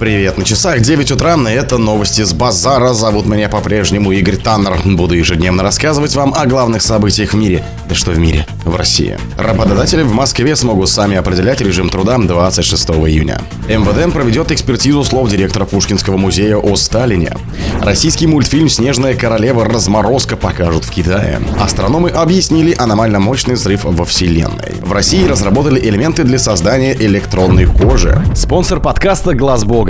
Привет, на часах 9 утра, это новости с базара. Зовут меня по-прежнему Игорь Таннер. Буду ежедневно рассказывать вам о главных событиях в мире. Да что в мире? В России. Работодатели в Москве смогут сами определять режим труда 26 июня. МВД проведет экспертизу слов директора Пушкинского музея о Сталине. Российский мультфильм «Снежная королева. Разморозка» покажут в Китае. Астрономы объяснили аномально мощный взрыв во Вселенной. В России разработали элементы для создания электронной кожи. Спонсор подкаста «Глаз Бога»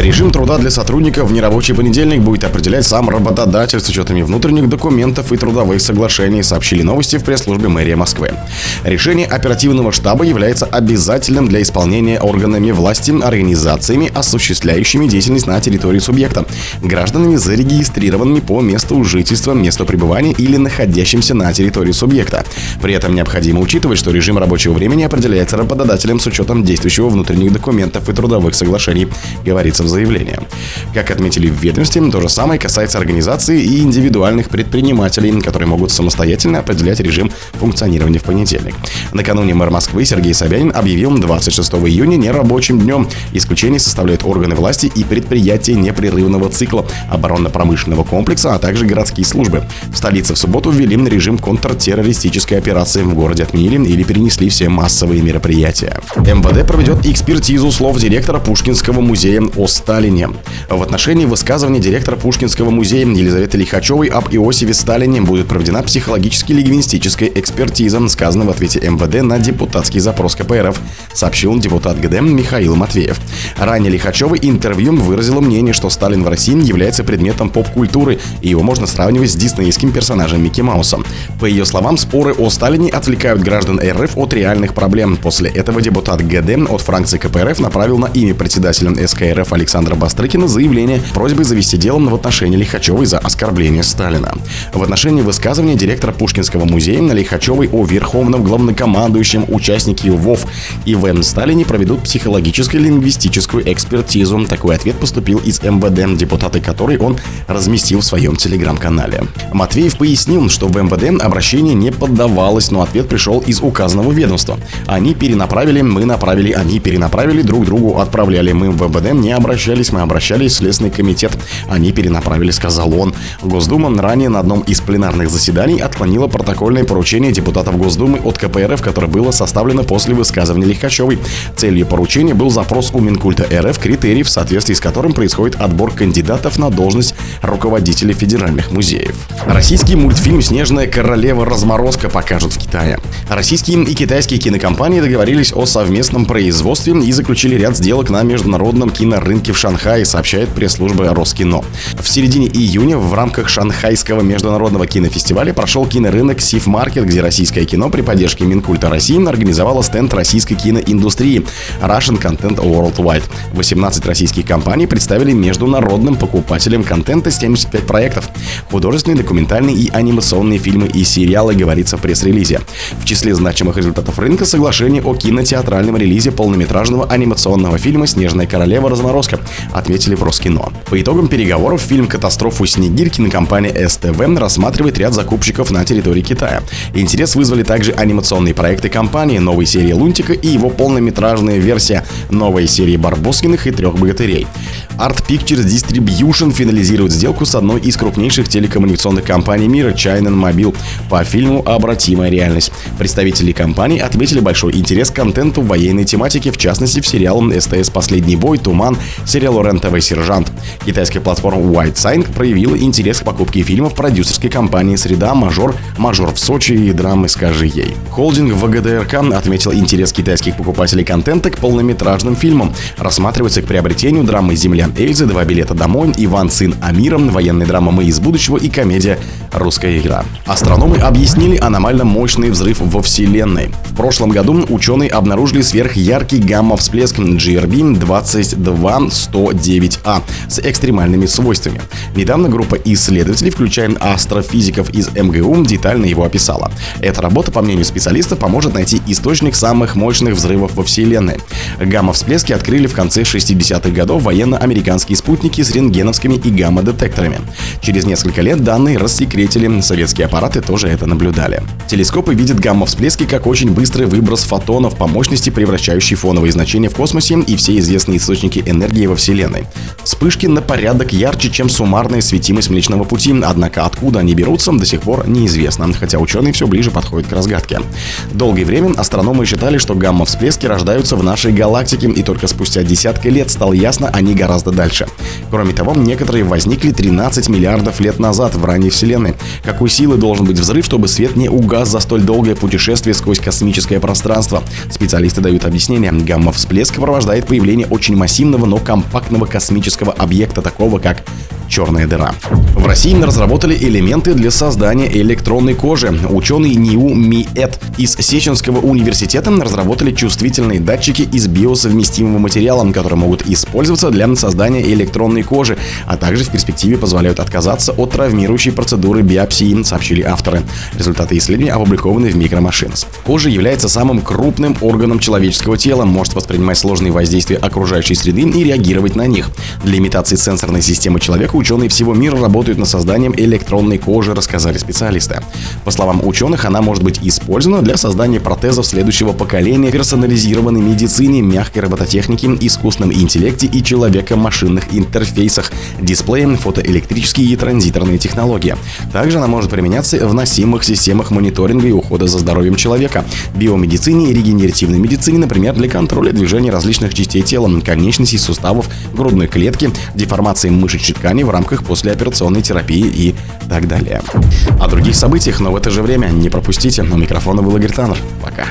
Режим труда для сотрудников в нерабочий понедельник будет определять сам работодатель с учетами внутренних документов и трудовых соглашений, сообщили новости в пресс-службе мэрии Москвы. Решение оперативного штаба является обязательным для исполнения органами власти, организациями, осуществляющими деятельность на территории субъекта, гражданами, зарегистрированными по месту жительства, месту пребывания или находящимся на территории субъекта. При этом необходимо учитывать, что режим рабочего времени определяется работодателем с учетом действующего внутренних документов и трудовых соглашений, говорится в заявления. Как отметили в ведомстве, то же самое касается организаций и индивидуальных предпринимателей, которые могут самостоятельно определять режим функционирования в понедельник. Накануне мэр Москвы Сергей Собянин объявил 26 июня нерабочим днем. Исключение составляют органы власти и предприятия непрерывного цикла оборонно-промышленного комплекса, а также городские службы. В столице в субботу ввели режим контртеррористической операции. В городе отменили или перенесли все массовые мероприятия. МВД проведет экспертизу слов директора Пушкинского музея о Сталине. В отношении высказывания директора Пушкинского музея Елизаветы Лихачевой об Иосифе Сталине будет проведена психологически-лингвистическая экспертиза, сказано в ответе МВД на депутатский запрос КПРФ, сообщил депутат ГД Михаил Матвеев. Ранее Лихачева интервью выразила мнение, что Сталин в России является предметом поп-культуры, и его можно сравнивать с диснейским персонажем Микки Маусом. По ее словам, споры о Сталине отвлекают граждан РФ от реальных проблем. После этого депутат ГД от фракции КПРФ направил на имя председателя СКРФ Александра Бастрыкина заявление просьбой завести делом в отношении Лихачевой за оскорбление Сталина. В отношении высказывания директора Пушкинского музея на Лихачевой о верховном главнокомандующем участнике ВОВ Ивен Сталине проведут психологическую лингвистическую экспертизу. Такой ответ поступил из МВД, депутаты которой он разместил в своем телеграм-канале. Матвеев пояснил, что в МВД обращение не поддавалось, но ответ пришел из указанного ведомства. Они перенаправили, мы направили, они перенаправили, друг другу отправляли. Мы в МВД не обращались обращались, мы обращались в Следственный комитет. Они перенаправили, сказал он. Госдума ранее на одном из пленарных заседаний отклонила протокольное поручение депутатов Госдумы от КПРФ, которое было составлено после высказывания Лихачевой. Целью поручения был запрос у Минкульта РФ критерий, в соответствии с которым происходит отбор кандидатов на должность руководителей федеральных музеев. Российский мультфильм «Снежная королева. Разморозка» покажут в Китае. Российские и китайские кинокомпании договорились о совместном производстве и заключили ряд сделок на международном кинорынке выставки в Шанхае, сообщает пресс-служба Роскино. В середине июня в рамках Шанхайского международного кинофестиваля прошел кинорынок Сиф Маркет, где российское кино при поддержке Минкульта России организовало стенд российской киноиндустрии Russian Content Worldwide. 18 российских компаний представили международным покупателям контента 75 проектов. Художественные, документальные и анимационные фильмы и сериалы, говорится в пресс-релизе. В числе значимых результатов рынка соглашение о кинотеатральном релизе полнометражного анимационного фильма «Снежная королева. Разморозка», отметили в Роскино. По итогам переговоров фильм «Катастрофу Снегирь» кинокомпания СТВ рассматривает ряд закупщиков на территории Китая. Интерес вызвали также анимационные проекты компании, новой серии Лунтика и его полнометражная версия новой серии Барбоскиных и трех богатырей. Art Pictures Distribution финализирует сделку с одной из крупнейших телекоммуникационных компаний мира China Mobile по фильму «Обратимая реальность». Представители компании отметили большой интерес к контенту военной тематики, в частности в сериал СТС «Последний бой», «Туман», сериалу РЕН-ТВ «Сержант». Китайская платформа White Sign проявила интерес к покупке фильмов продюсерской компании «Среда», «Мажор», «Мажор в Сочи» и драмы «Скажи ей». Холдинг ВГДРК отметил интерес китайских покупателей контента к полнометражным фильмам. Рассматривается к приобретению драмы «Земля Эльзы», «Два билета домой», «Иван, сын Амира», военная драма «Мы из будущего» и комедия «Русская игра». Астрономы объяснили аномально мощный взрыв во Вселенной. В прошлом году ученые обнаружили сверхяркий гамма-всплеск GRB-22 109А с экстремальными свойствами. Недавно группа исследователей, включая астрофизиков из МГУ, детально его описала. Эта работа, по мнению специалиста, поможет найти источник самых мощных взрывов во Вселенной. Гамма-всплески открыли в конце 60-х годов военно-американские спутники с рентгеновскими и гамма-детекторами. Через несколько лет данные рассекретили, советские аппараты тоже это наблюдали. Телескопы видят гамма-всплески как очень быстрый выброс фотонов по мощности, превращающий фоновые значения в космосе и все известные источники энергии во Вселенной. Вспышки на порядок ярче, чем суммарная светимость Млечного Пути, однако откуда они берутся, до сих пор неизвестно, хотя ученые все ближе подходят к разгадке. Долгое время астрономы считали, что гамма-всплески рождаются в нашей галактике, и только спустя десятки лет стало ясно, они гораздо дальше. Кроме того, некоторые возникли 13 миллиардов лет назад в ранней Вселенной. Какой силы должен быть взрыв, чтобы свет не угас за столь долгое путешествие сквозь космическое пространство? Специалисты дают объяснение. Гамма-всплеск сопровождает появление очень массивного, но компактного космического объекта, такого как черная дыра. В России разработали элементы для создания электронной кожи. Ученые НИУ МИЭТ из Сеченского университета разработали чувствительные датчики из биосовместимого материала, которые могут использоваться для создания электронной кожи, а также в перспективе позволяют отказаться от травмирующей процедуры биопсии, сообщили авторы. Результаты исследования опубликованы в Micromachines. Кожа является самым крупным органом человеческого тела, может воспринимать сложные воздействия окружающей среды и реагировать на них. Для имитации сенсорной системы человека ученые всего мира работают над созданием электронной кожи, рассказали специалисты. По словам ученых, она может быть использована для создания протезов следующего поколения, персонализированной медицине, мягкой робототехнике, искусственном интеллекте и человеко-машинных интерфейсах, дисплеем, фотоэлектрические и транзиторные технологии. Также она может применяться в носимых системах мониторинга и ухода за здоровьем человека, биомедицине и регенеративной медицине, например, для контроля движения различных частей тела, конечностей, суставов, грудной клетки, деформации мышечной ткани в рамках послеоперационной терапии и так далее. О других событиях, но в это же время не пропустите. У микрофона был Игорь Таннер. Пока.